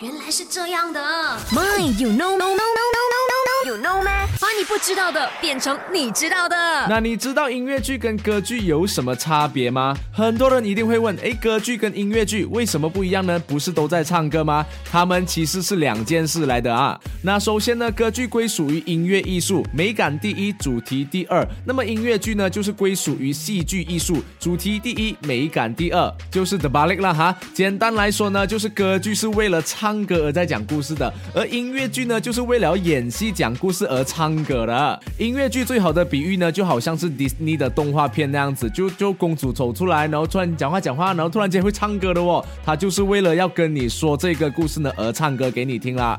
原来是这样的。My, you know, no, no, 不知道的变成你知道的。那你知道音乐剧跟歌剧有什么差别吗？很多人一定会问，诶，歌剧跟音乐剧为什么不一样呢？不是都在唱歌吗？他们其实是两件事来的啊。那首先呢，歌剧归属于音乐艺术，美感第一，主题第二。那么音乐剧呢，就是归属于戏剧艺术，主题第一，美感第二，就是 the balik 啦哈。简单来说呢，就是歌剧是为了唱歌而在讲故事的，而音乐剧呢，就是为了演戏讲故事而唱歌的。音乐剧最好的比喻呢，就好像是迪士尼的动画片那样子，就就公主走出来，然后突然讲话讲话，然后突然间会唱歌的哦，他就是为了要跟你说这个故事呢而唱歌给你听啦。